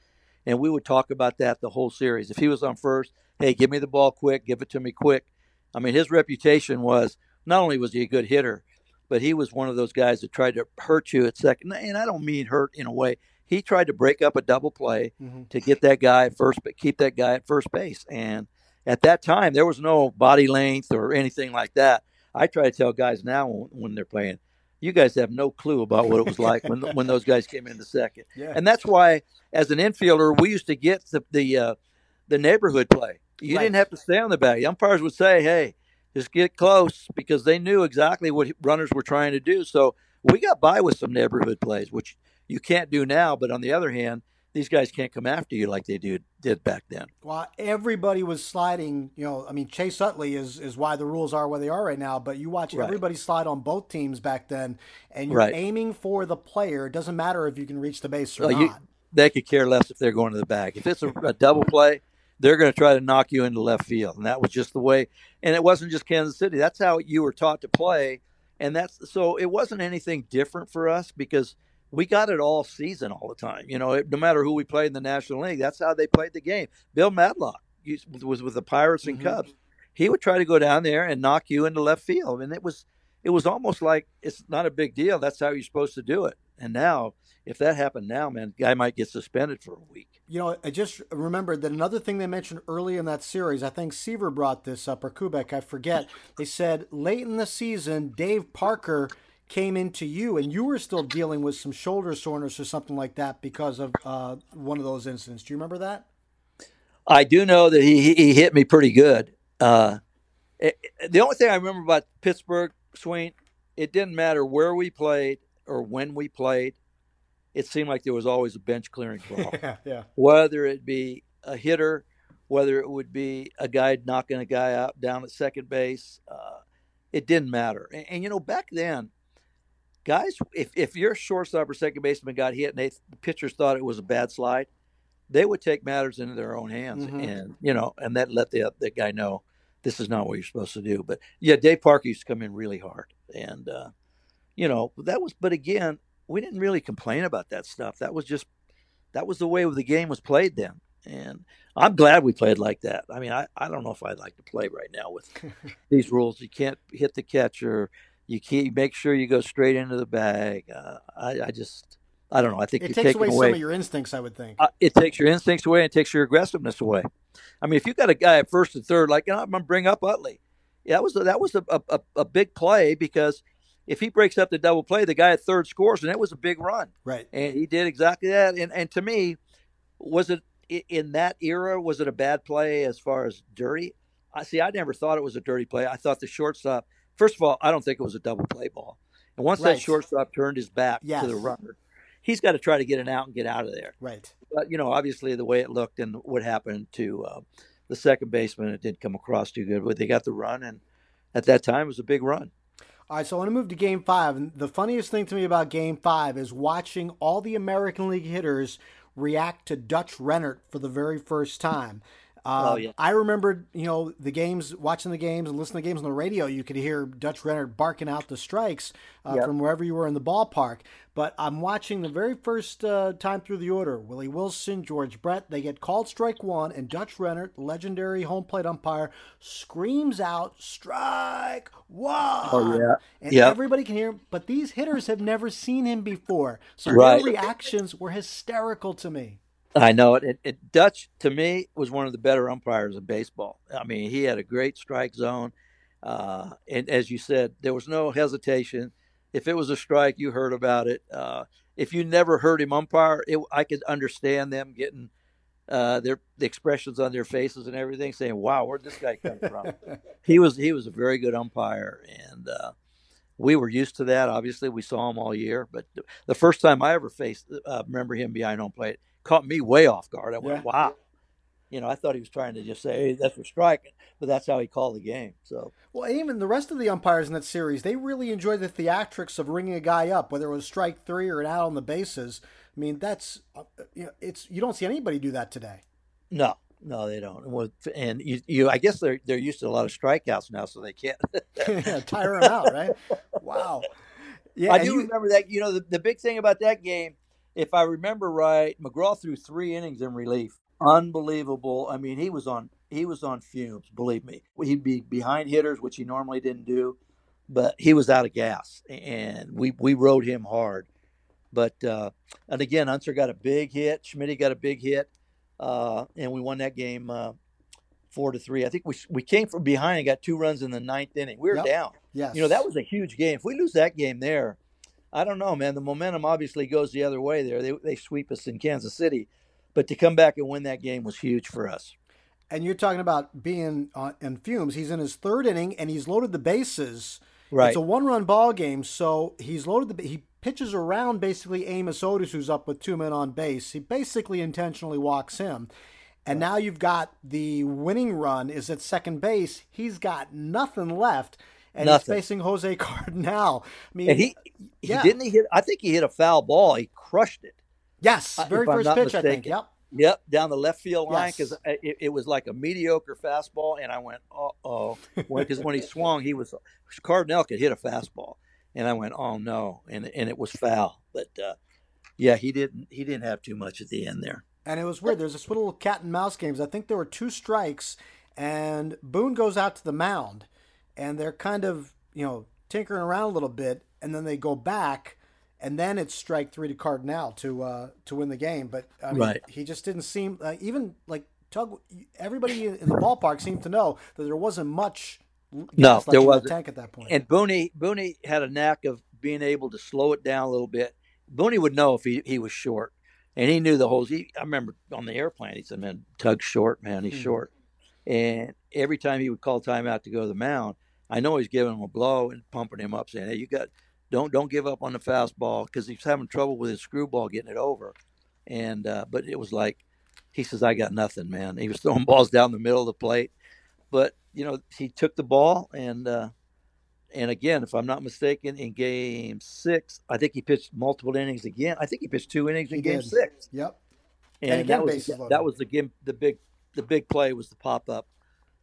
And we would talk about that the whole series. If he was on first, hey, give me the ball quick, give it to me quick. I mean, his reputation was not only was he a good hitter, but he was one of those guys that tried to hurt you at second. And I don't mean hurt in a way. He tried to break up a double play Mhm. to get that guy at first, but keep that guy at first base. And at that time, there was no body length or anything like that. I try to tell guys now when, they're playing, you guys have no clue about what it was like when when those guys came in the second. Yeah. And that's why, as an infielder, we used to get the the uh, the neighborhood play. You Right. didn't have to stay on the bag. Umpires would say, "Hey, just get close," because they knew exactly what runners were trying to do. So we got by with some neighborhood plays, which you can't do now. But on the other hand, these guys can't come after you like they do, did back then. Well, everybody was sliding. You know, I mean, Chase Utley is is why the rules are where they are right now. But you watch Right. everybody slide on both teams back then, and you're Right. aiming for the player. It doesn't matter if you can reach the base or you- not. they could care less if they're going to the bag. If it's a, a double play, they're going to try to knock you into left field, and that was just the way. And it wasn't just Kansas City. That's how you were taught to play, and that's so it wasn't anything different for us because we got it all season, all the time. You know, it, no matter who we played in the National League, that's how they played the game. Bill Madlock used, was with the Pirates and Mhm. Cubs. He would try to go down there and knock you into left field, and it was it was almost like it's not a big deal. That's how you're supposed to do it. And now, if that happened now, man, guy might get suspended for a week. You know, I just remembered that another thing they mentioned early in that series, I think Seaver brought this up, or Kubek, I forget. They said late in the season, Dave Parker came into you, and you were still dealing with some shoulder soreness or something like that because of uh, one of those incidents. Do you remember that? I do know that he he- hit me pretty good. Uh, it- it- the only thing I remember about Pittsburgh Swain, it didn't matter where we played or when we played. it seemed like there was always a bench clearing call. yeah, yeah. Whether it be a hitter, whether it would be a guy knocking a guy out down at second base, uh, it didn't matter. And, and, you know, back then, guys, if, if your shortstop or second baseman got hit and they, the pitchers thought it was a bad slide, they would take matters into their own hands mm-hmm. and, you know, and that let the, the guy know this is not what you're supposed to do. But yeah, Dave Parker used to come in really hard. And, uh, you know, that was, but again, we didn't really complain about that stuff. That was just, that was the way the game was played then. And I'm glad we played like that. I mean, I, I don't know if I'd like to play right now with these rules. You can't hit the catcher. You can't make sure you go straight into the bag. Uh, I, I just, I don't know. I think it takes away, away, some of your instincts. I would think uh, it takes your instincts away and it takes your aggressiveness away. I mean, if you got a guy at first and third, like you know, I'm gonna bring up Utley. Yeah, that was a, that was a, a, a big play because if he breaks up the double play, the guy at third scores, and it was a big run. Right. And he did exactly that. And and to me, was it in that era? Was it a bad play as far as dirty? I see. I never thought it was a dirty play. I thought the shortstop. First of all, I don't think it was a double play ball. And once right. that shortstop turned his back yes. to the runner, he's got to try to get an out and get out of there. Right. But you know, obviously, the way it looked and what happened to uh, the second baseman, it didn't come across too good. But they got the run, and at that time, it was a big run. All right, so I want to move to game five. And the funniest thing to me about game five is watching all the American League hitters react to Dutch Rennert for the very first time. Uh, oh, yeah. I remember, you know, the games, watching the games and listening to games on the radio. You could hear Dutch Rennert barking out the strikes uh, yep. from wherever you were in the ballpark. But I'm watching the very first uh, time through the order. Willie Wilson, George Brett, they get called strike one, and Dutch Rennert, legendary home plate umpire, screams out strike one. Oh yeah, and yep. everybody can hear him. But these hitters have never seen him before, so right. their reactions were hysterical to me. I know it, it, it. Dutch to me was one of the better umpires in baseball. I mean, he had a great strike zone, uh, and as you said, there was no hesitation. If it was a strike, you heard about it. Uh, if you never heard him umpire, it, I could understand them getting uh, their the expressions on their faces and everything, saying, "Wow, where'd this guy come from?" he was he was a very good umpire, and uh, we were used to that. Obviously, we saw him all year, but the first time I ever faced, uh, remember him behind home plate caught me way off guard. I went, yeah. wow. You know, I thought he was trying to just say, hey, that's for striking, but that's how he called the game. So, well, even the rest of the umpires in that series, they really enjoyed the theatrics of ringing a guy up, whether it was strike three or an out on the bases. I mean, that's uh, you know, it's you don't see anybody do that today. No, no, they don't. And you, you, I guess they're they're used to a lot of strikeouts now, so they can't tire them out, right? Wow. Yeah, I do you, remember that. You know, the, the big thing about that game if I remember right, McGraw threw three innings in relief. Unbelievable. I mean, he was on he was on fumes. Believe me, he'd be behind hitters, which he normally didn't do, but he was out of gas, and we we rode him hard. But uh, and again, Unser got a big hit. Schmidt got a big hit, uh, and we won that game uh, four to three. I think we we came from behind and got two runs in the ninth inning. We were yep. down. Yes. You know that was a huge game. If we lose that game there, I don't know, man. The momentum obviously goes the other way there. They they sweep us in Kansas City, but to come back and win that game was huge for us. And you're talking about being uh, in fumes. He's in his third inning and he's loaded the bases. Right. It's a one-run ball game, so he's loaded the. He pitches around basically Amos Otis, who's up with two men on base. He basically intentionally walks him. And now you've got the winning run is at second base. He's got nothing left and Nothing. he's facing Jose Cardenal. I mean, and he yeah. didn't he hit. I think he hit a foul ball. He crushed it. Yes, uh, very first pitch. Mistaken. I think. Yep. Yep, down the left field line because yes. it, it, was like a mediocre fastball, and I went, "Uh oh," because when he swung, he was Cardenal could hit a fastball, and I went, "Oh no," and and it was foul. But uh, yeah, he didn't he didn't have too much at the end there. And it was weird. There's this little cat and mouse games. I think there were two strikes, and Boone goes out to the mound, and they're kind of you know tinkering around a little bit, and then they go back, and then it's strike three to Cardenal to uh, to win the game. But I mean, right. he just didn't seem uh, even like Tug. Everybody in the ballpark seemed to know that there wasn't much. No, there wasn't. tank at that point. And Booney Booney had a knack of being able to slow it down a little bit. Booney would know if he, he was short, and he knew the holes. He, I remember on the airplane, he said, "Man, Tug's short, man. He's mm-hmm. short." And every time he would call timeout to go to the mound, I know he's giving him a blow and pumping him up, saying, "Hey, you got don't don't give up on the fastball because he's having trouble with his screwball getting it over. And uh, but it was like he says, I got nothing, man. He was throwing balls down the middle of the plate, but you know he took the ball and uh, and again, if I'm not mistaken, in Game Six, I think he pitched multiple innings again. I think he pitched two innings in He Game did. Six. Yep. And, And again, that was that was the game. The big the big play was the pop up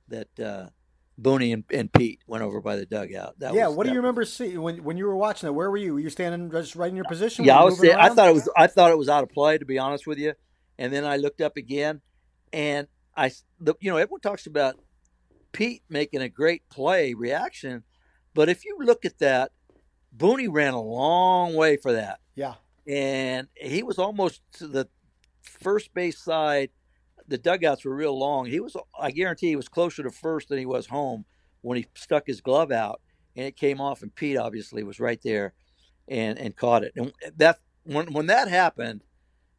that uh, Booney and, and Pete went over by the dugout. That yeah. was, What do you remember seeing when when you were watching it? Where were you? Were you standing just right in your position? Yeah, I was. Saying, I thought it was. I thought it was out of play, to be honest with you. And then I looked up again, and I, the, you know, everyone talks about Pete making a great play reaction, but if you look at that, Booney ran a long way for that, Yeah. and he was almost to the first base side. The dugouts were real long. He was. I guarantee he was closer to first than he was home when he stuck his glove out, and it came off, and Pete obviously was right there, and and caught it. And that when when that happened,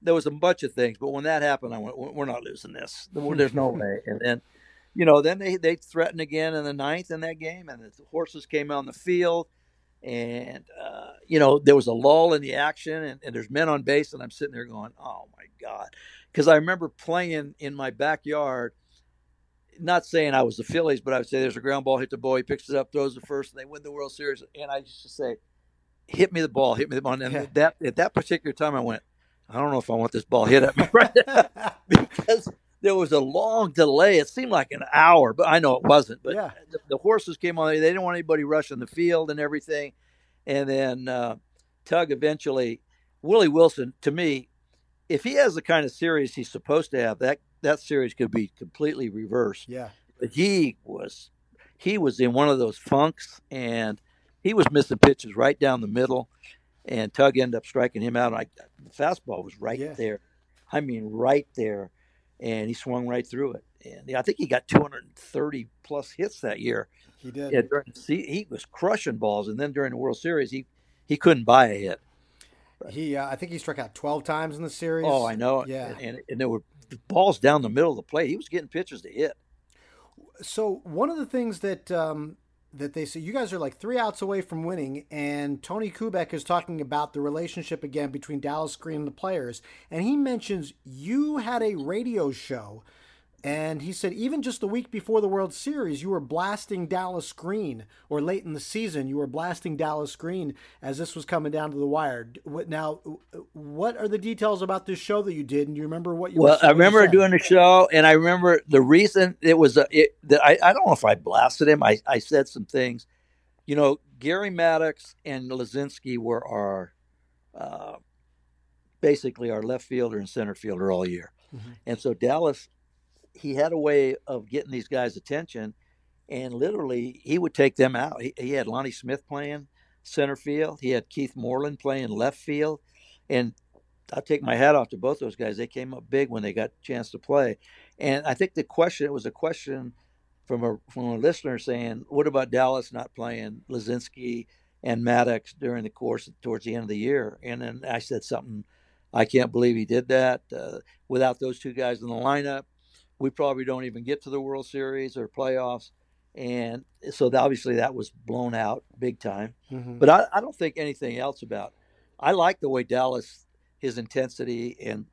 there was a bunch of things, but when that happened, I went, "We're not losing this. There's no way." And then, you know, then they they threatened again in the ninth in that game, and the horses came out on the field, and uh, you know there was a lull in the action, and, and there's men on base, and I'm sitting there going, "Oh my god," because I remember playing in my backyard. Not saying I was the Phillies, but I would say there's a ground ball hit the ball, he picks it up, throws it first, and they win the World Series. And I used to say, "Hit me the ball, hit me the ball." And Yeah. that at that particular time, I went, "I don't know if I want this ball hit at me because there was a long delay. It seemed like an hour, but I know it wasn't. But Yeah. the, the horses came on; they didn't want anybody rushing the field and everything. And then uh, Tug eventually, Willie Wilson, to me, if he has the kind of series he's supposed to have, that that series could be completely reversed. Yeah. but he was he was in one of those funks and he was missing pitches right down the middle and tug ended up striking him out. I, the fastball was right Yeah. there. I mean right there. And he swung right through it. And i think he got 230 plus hits that year. He did. yeah, during, he was crushing balls. And then during the world series he he couldn't buy a hit He, uh, I think he struck out twelve times in the series. oh i know Yeah. and, and, and there were balls down the middle of the plate he was getting pitches to hit So one of the things that um, that they say, you guys are like three outs away from winning, and Tony Kubek is talking about the relationship again between Dallas Green and the players, and he mentions you had a radio show, and he said even just the week before the World Series, you were blasting Dallas Green, or late in the season, you were blasting Dallas Green as this was coming down to the wire. What now? What are the details about this show that you did, and do you remember what you? Well, what I remember doing the show, and I remember the reason it was a, it, that I, I don't know if I blasted him. I, I said some things. You know, Gary Maddox and Luzinski were our uh, basically our left fielder and center fielder all year, Mhm. and so Dallas he had a way of getting these guys' attention, and literally he would take them out. He, he had Lonnie Smith playing center field. He had Keith Moreland playing left field, and I take my hat off to both those guys. They came up big when they got a chance to play, and I think the question it was a question from a from a listener saying, "What about Dallas not playing Luzinski and Maddox during the course towards the end of the year?" And then I said something. I can't believe he did that. Uh, without those two guys in the lineup, we probably don't even get to the World Series or playoffs. And so obviously that was blown out big time. Mhm. But I, I don't think anything else about. I like the way Dallas, his intensity, and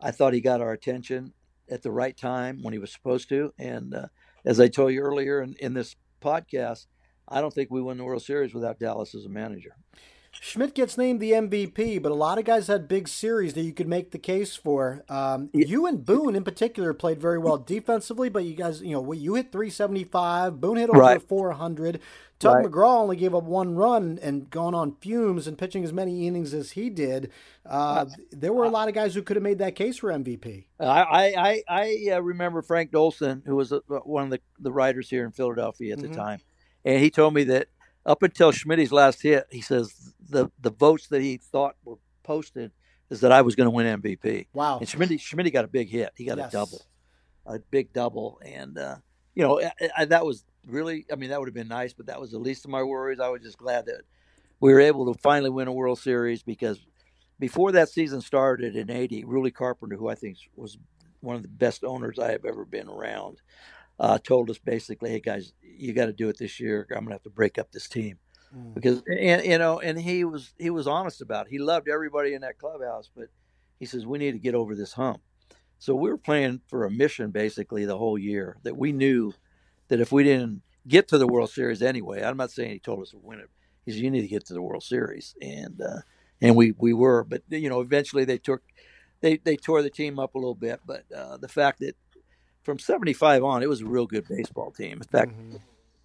I thought he got our attention at the right time when he was supposed to. And uh, as I told you earlier in, in this podcast, I don't think we win the World Series without Dallas as a manager. Schmidt gets named the MVP, but a lot of guys had big series that you could make the case for. Um, You and Boone, in particular, played very well defensively, but you guys, you know, you hit 375. Boone hit over Right. 400. Tug Right. McGraw only gave up one run and gone on fumes and pitching as many innings as he did. Uh, there were a lot of guys who could have made that case for MVP. I I I, I uh, remember Frank Dolson, who was uh one of the, the writers here in Philadelphia at the Mhm. time, and he told me that up until Schmidt's last hit, he says the the votes that he thought were posted is that I was going to win MVP. Wow. And Schmidt Schmidt got a big hit. He got Yes. a double, a big double, and uh, you know I, I, that was really. I mean, that would have been nice, but that was the least of my worries. I was just glad that we were able to finally win a World Series because before that season started in '80, Ruly Carpenter, who I think was one of the best owners I have ever been around, uh, told us basically, "Hey guys, you got to do it this year. I'm going to have to break up this team." mm. because and you know, and he was he was honest about it. He loved everybody in that clubhouse, but he says we need to get over this hump. So we were playing for a mission basically the whole year that we knew that if we didn't get to the World Series anyway, I'm not saying he told us to win it. He said you need to get to the World Series, and uh, and we we were, but you know, eventually they took they they tore the team up a little bit, but uh, the fact that from 75 on, it was a real good baseball team. In fact, mm-hmm.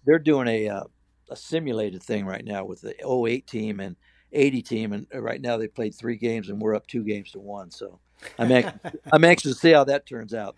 they're doing a uh, a simulated thing right now with the 08 team and 80 team, and uh, right now they played three games and we're up two games to one. So I'm I'm anxious to see how that turns out.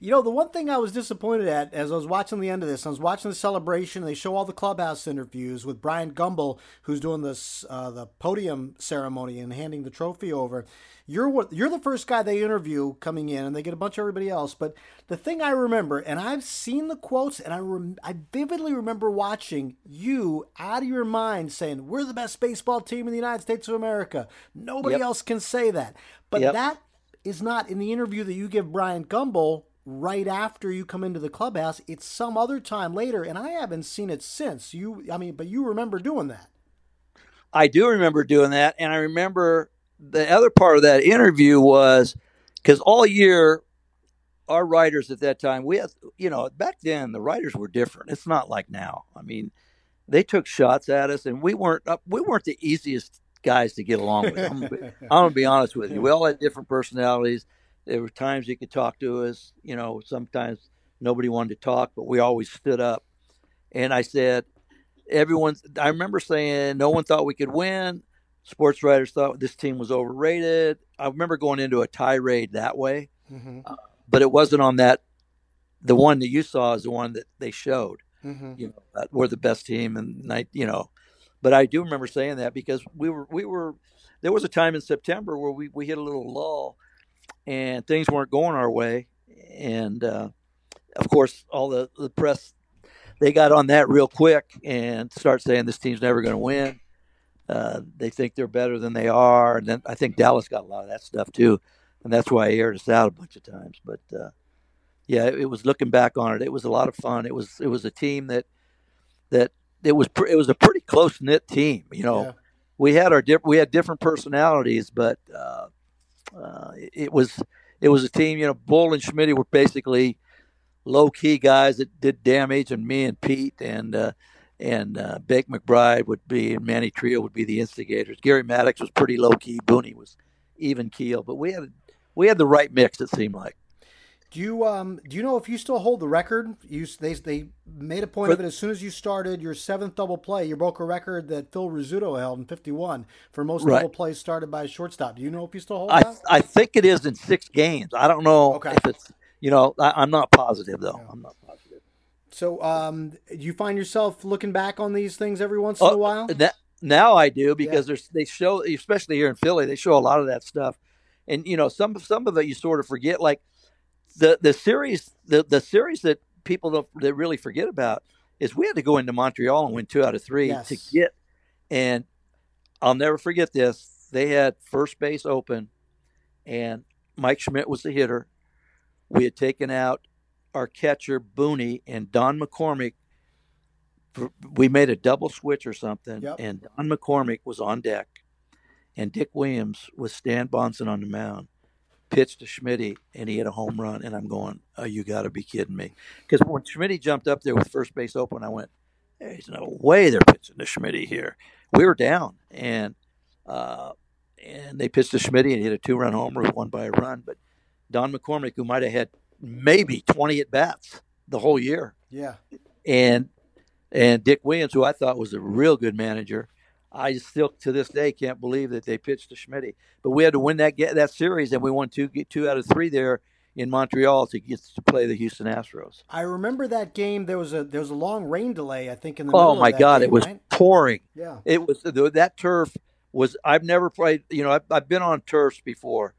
You know, the one thing I was disappointed at as I was watching the end of this, I was watching the celebration. They show all the clubhouse interviews with Bryant Gumbel, who's doing this uh, the podium ceremony and handing the trophy over. You're you're the first guy they interview coming in, and they get a bunch of everybody else. But the thing I remember, and I've seen the quotes, and I rem- I vividly remember watching you out of your mind saying, "We're the best baseball team in the United States of America. Nobody yep. else can say that." But yep. that is not in the interview that you give Bryant Gumbel right after you come into the clubhouse. It's some other time later, and I haven't seen it since. You, I mean, but you remember doing that. I do remember doing that, and I remember the other part of that interview was because all year our writers at that time we had you know back then the writers were different it's not like now i mean they took shots at us and we weren't we weren't the easiest guys to get along with i'm, I'm gonna be honest with you we all had different personalities there were times you could talk to us you know sometimes nobody wanted to talk but we always stood up and i said everyone i remember saying no one thought we could win sports writers thought this team was overrated. I remember going into a tirade that way, mm-hmm. uh, but it wasn't on that. The one that you saw is the one that they showed. Mm-hmm. You know, we're the best team, and night. You know, but I do remember saying that because we were we were. There was a time in September where we, we hit a little lull, and things weren't going our way, and uh, of course all the the press they got on that real quick and start saying this team's never going to win uh, they think they're better than they are, and then I think Dallas got a lot of that stuff too, and that's why I aired us out a bunch of times. But uh, yeah, it, it, was looking back on it. It was a lot of fun. It was it was a team that that it was pr- it was a pretty close knit team. You know, yeah. we had our we had different personalities, but uh, uh, it was it was a team. You know, Bull and Schmidt were basically low key guys that did damage, and me and Pete and uh, and uh, Bake McBride would be, and Manny Trillo would be the instigators. Gary Maddox was pretty low key. Booney was even keel, but we had we had the right mix. It seemed like. Do you um do you know if you still hold the record? You they they made a point of it as soon as you started your seventh double play. You broke a record that Phil Rizzuto held in '51 for most right. double plays started by a shortstop. Do you know if you still hold I, that? I think it is in six games. I don't know okay. if it's you know I, am not positive though. Yeah. I'm not positive. So, um, do you find yourself looking back on these things every once in a oh, while? That, now I do because yeah. there's they show, especially here in Philly, they show a lot of that stuff, and you know some some of it you sort of forget. Like the the series, the the series that people don't that really forget about is we had to go into Montreal and win two out of three yes. to get, and I'll never forget this. They had first base open, and Mike Schmidt was the hitter. We had taken out our catcher Booney and Don McCormick. We made a double switch or something, yep. and Don McCormick was on deck, and Dick Williams was Stan Bahnsen on the mound. Pitched to Schmidt, and he hit a home run. And I'm going, "Oh, you got to be kidding me!" Because when Schmidt jumped up there with first base open, I went, "There's no way they're pitching to Schmidt here." We were down, and uh, and they pitched to Schmidt and he hit a two run homer, won by a run. But Don McCormick, who might have had maybe 20 at bats the whole year. Yeah. And and Dick Williams, who I thought was a real good manager, I still to this day can't believe that they pitched to Schmidt. But we had to win that that series, and we won two two out of three there in Montreal to get to play the Houston Astros. I remember that game. There was a there was a long rain delay. I think in the oh my god, game, it was right? pouring. Yeah, it was that turf was. I've never played. You know, I've, I've been on turfs before,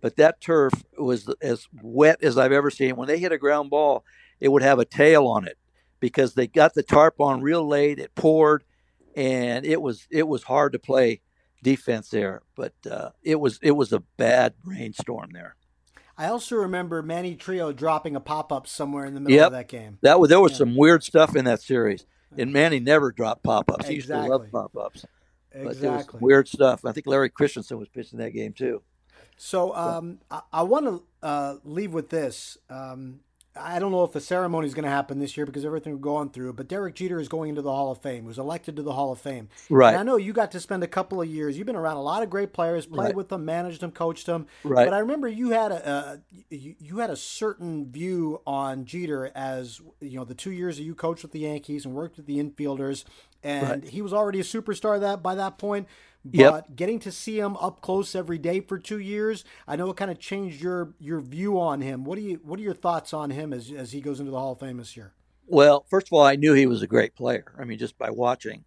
but that turf was as wet as I've ever seen. When they hit a ground ball, it would have a tail on it because they got the tarp on real late. It poured, and it was it was hard to play defense there. But uh, it was it was a bad rainstorm there. I also remember Manny Trillo dropping a pop up somewhere in the middle yep. of that game. That was there was yeah. some weird stuff in that series. and Manny never dropped pop ups. He Exactly. used to love pop ups. But it was Exactly. weird stuff. I think Larry Christenson was pitching that game too. So um, I, I want to uh, leave with this. Um, I don't know if the ceremony is going to happen this year because everything we're going through, but Derek Jeter is going into the Hall of Fame. He was elected to the Hall of Fame. Right. And I know you got to spend a couple of years. You've been around a lot of great players, played Right. with them, managed them, coached them. Right. But I remember you had a, you, you had a certain view on Jeter as you know the two years that you coached with the Yankees and worked with the infielders, and Right. he was already a superstar that by that point. But Yep. getting to see him up close every day for two years, I know it kind of changed your your view on him. What do you what are your thoughts on him as as he goes into the Hall of Fame this year? Well, first of all, I knew he was a great player. I mean, just by watching.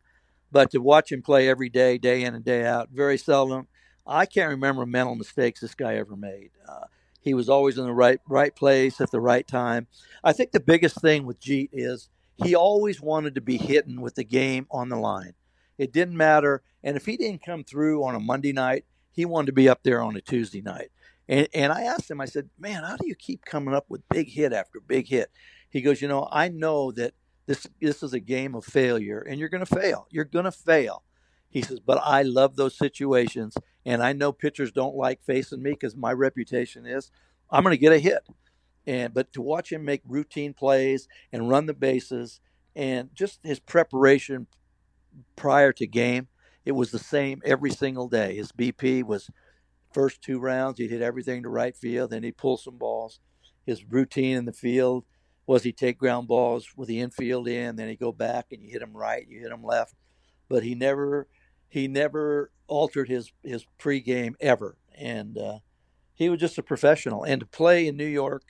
But to watch him play every day, day in and day out, very seldom. I can't remember mental mistakes this guy ever made. Uh, he was always in the right right place at the right time. I think the biggest thing with Jeet is he always wanted to be hitting with the game on the line. It didn't matter, and if he didn't come through on a Monday night, he wanted to be up there on a Tuesday night. And and I asked him, I said, "Man, how do you keep coming up with big hit after big hit?" He goes, "You know, I know that this this is a game of failure, and you're going to fail. You're going to fail." He says, "But I love those situations, and I know pitchers don't like facing me because my reputation is I'm going to get a hit." And but to watch him make routine plays and run the bases, and just his preparation prior to game, it was the same every single day. His BP was first two rounds, he'd hit everything to right field, then he'd pull some balls. His routine in the field was he'd take ground balls with the infield in, then he'd go back and you hit him right, you hit him left. But he never he never altered his his pregame ever. And uh, he was just a professional. And to play in New York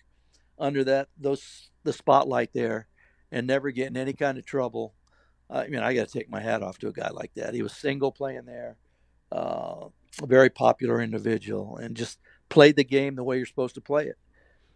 under that those the spotlight there and never get in any kind of trouble. I mean, I got to take my hat off to a guy like that. He was single playing there, uh, a very popular individual, and just played the game the way you're supposed to play it.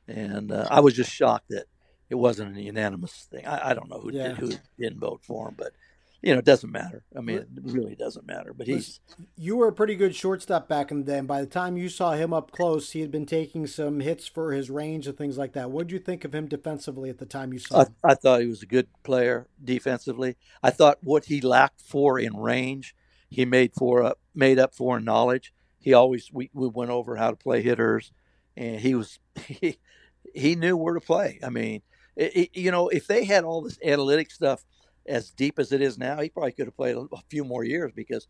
And uh, I was just shocked that it wasn't a unanimous thing. I, I don't know who Yeah. did, who didn't vote for him, but you know, it doesn't matter. I mean, it really doesn't matter. But he's You were a pretty good shortstop back in the day, and by the time you saw him up close, he had been taking some hits for his range and things like that. What did you think of him defensively at the time you saw I, him? I thought he was a good player defensively. I thought what he lacked for in range, he made for up made up for in knowledge. He always we, we went over how to play hitters, and he was he, he knew where to play. I mean, it, it- you know, if they had all this analytic stuff as deep as it is now, he probably could have played a, a few more years because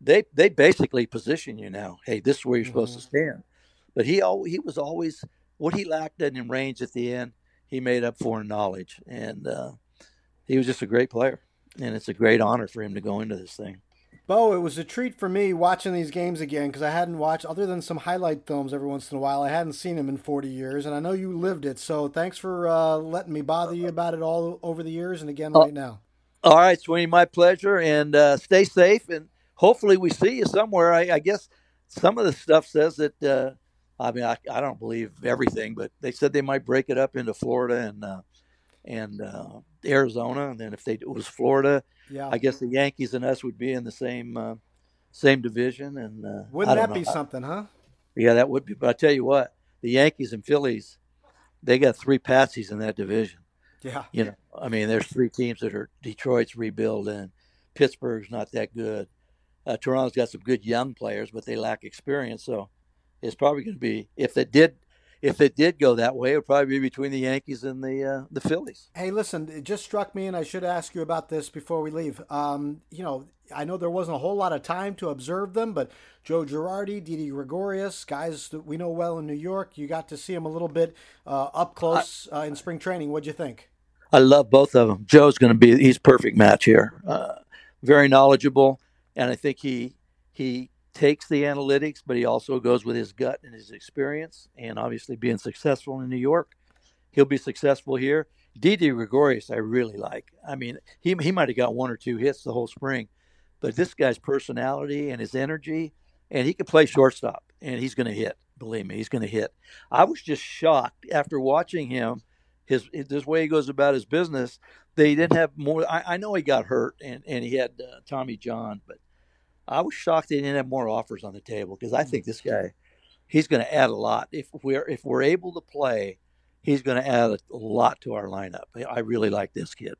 they they basically position you now. Hey, this is where you're supposed to stand. But he al- he was always what he lacked in range at the end. He made up for in knowledge, and uh, he was just a great player. And it's a great honor for him to go into this thing. Bo, it was a treat for me watching these games again because I hadn't watched, other than some highlight films every once in a while, I hadn't seen him in 40 years, and I know you lived it. So thanks for uh, letting me bother you about it all over the years and again Oh. right now. All right, Sweeny, my pleasure, and uh, stay safe, and hopefully we see you somewhere. I, I guess some of the stuff says that. Uh, I mean, I, I don't believe everything, but they said they might break it up into Florida and uh, and uh, Arizona, and then if they it was Florida, Yeah. I guess the Yankees and us would be in the same uh, same division. And uh, Wouldn't that be something, huh? Yeah, that would be. But I tell you what, the Yankees and Phillies, they got three patsies in that division. Yeah. You know, I mean, there's three teams that are Detroit's rebuilding, Pittsburgh's not that good. Uh, Toronto's got some good young players, but they lack experience. So it's probably going to be if it did, if it did go that way, it would probably be between the Yankees and the uh, the Phillies. Hey, listen, it just struck me, and I should ask you about this before we leave. Um, you know, I know there wasn't a whole lot of time to observe them, but Joe Girardi, Didi Gregorius, guys that we know well in New York, you got to see them a little bit uh, up close uh, in spring training. What'd you think? I love both of them. Joe's going to be he's perfect match here. Uh, very knowledgeable, and I think he he takes the analytics, but he also goes with his gut and his experience, and obviously being successful in New York, he'll be successful here. Didi Gregorius, I really like. I mean, he he might have got one or two hits the whole spring, but this guy's personality and his energy, and he can play shortstop, and he's going to hit. Believe me, he's going to hit. I was just shocked after watching him his this way he goes about his business. They didn't have more. I, I know he got hurt and and he had uh, Tommy John, but I was shocked they didn't have more offers on the table because I think this guy, he's going to add a lot. If we're if we're able to play, he's going to add a lot to our lineup. I really like this kid.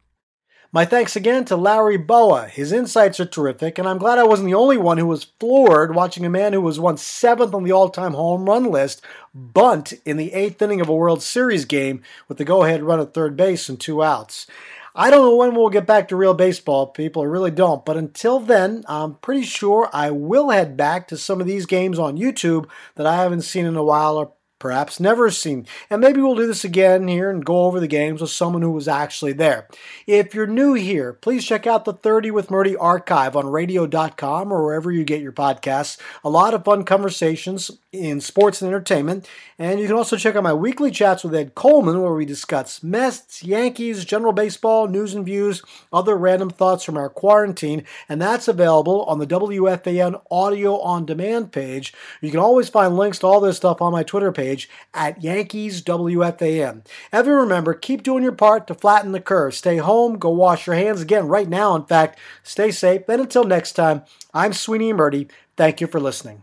My thanks again to Larry Bowa. His insights are terrific, and I'm glad I wasn't the only one who was floored watching a man who was once seventh on the all time home run list bunt in the eighth inning of a World Series game with the go ahead run at third base and two outs. I don't know when we'll get back to real baseball, people. I really don't. But until then, I'm pretty sure I will head back to some of these games on YouTube that I haven't seen in a while or perhaps never seen. And maybe we'll do this again here and go over the games with someone who was actually there. If you're new here, please check out the 30 with Murti archive on radio.com or wherever you get your podcasts. A lot of fun conversations in sports and entertainment. And you can also check out my weekly chats with Ed Coleman, where we discuss Mets, Yankees, general baseball, news and views, other random thoughts from our quarantine. And that's available on the WFAN audio on demand page. You can always find links to all this stuff on my Twitter page at Yankees WFAN. Ever remember, keep doing your part to flatten the curve. Stay home, go wash your hands again right now. In fact, stay safe. And until next time, I'm Sweeny Murti. Thank you for listening.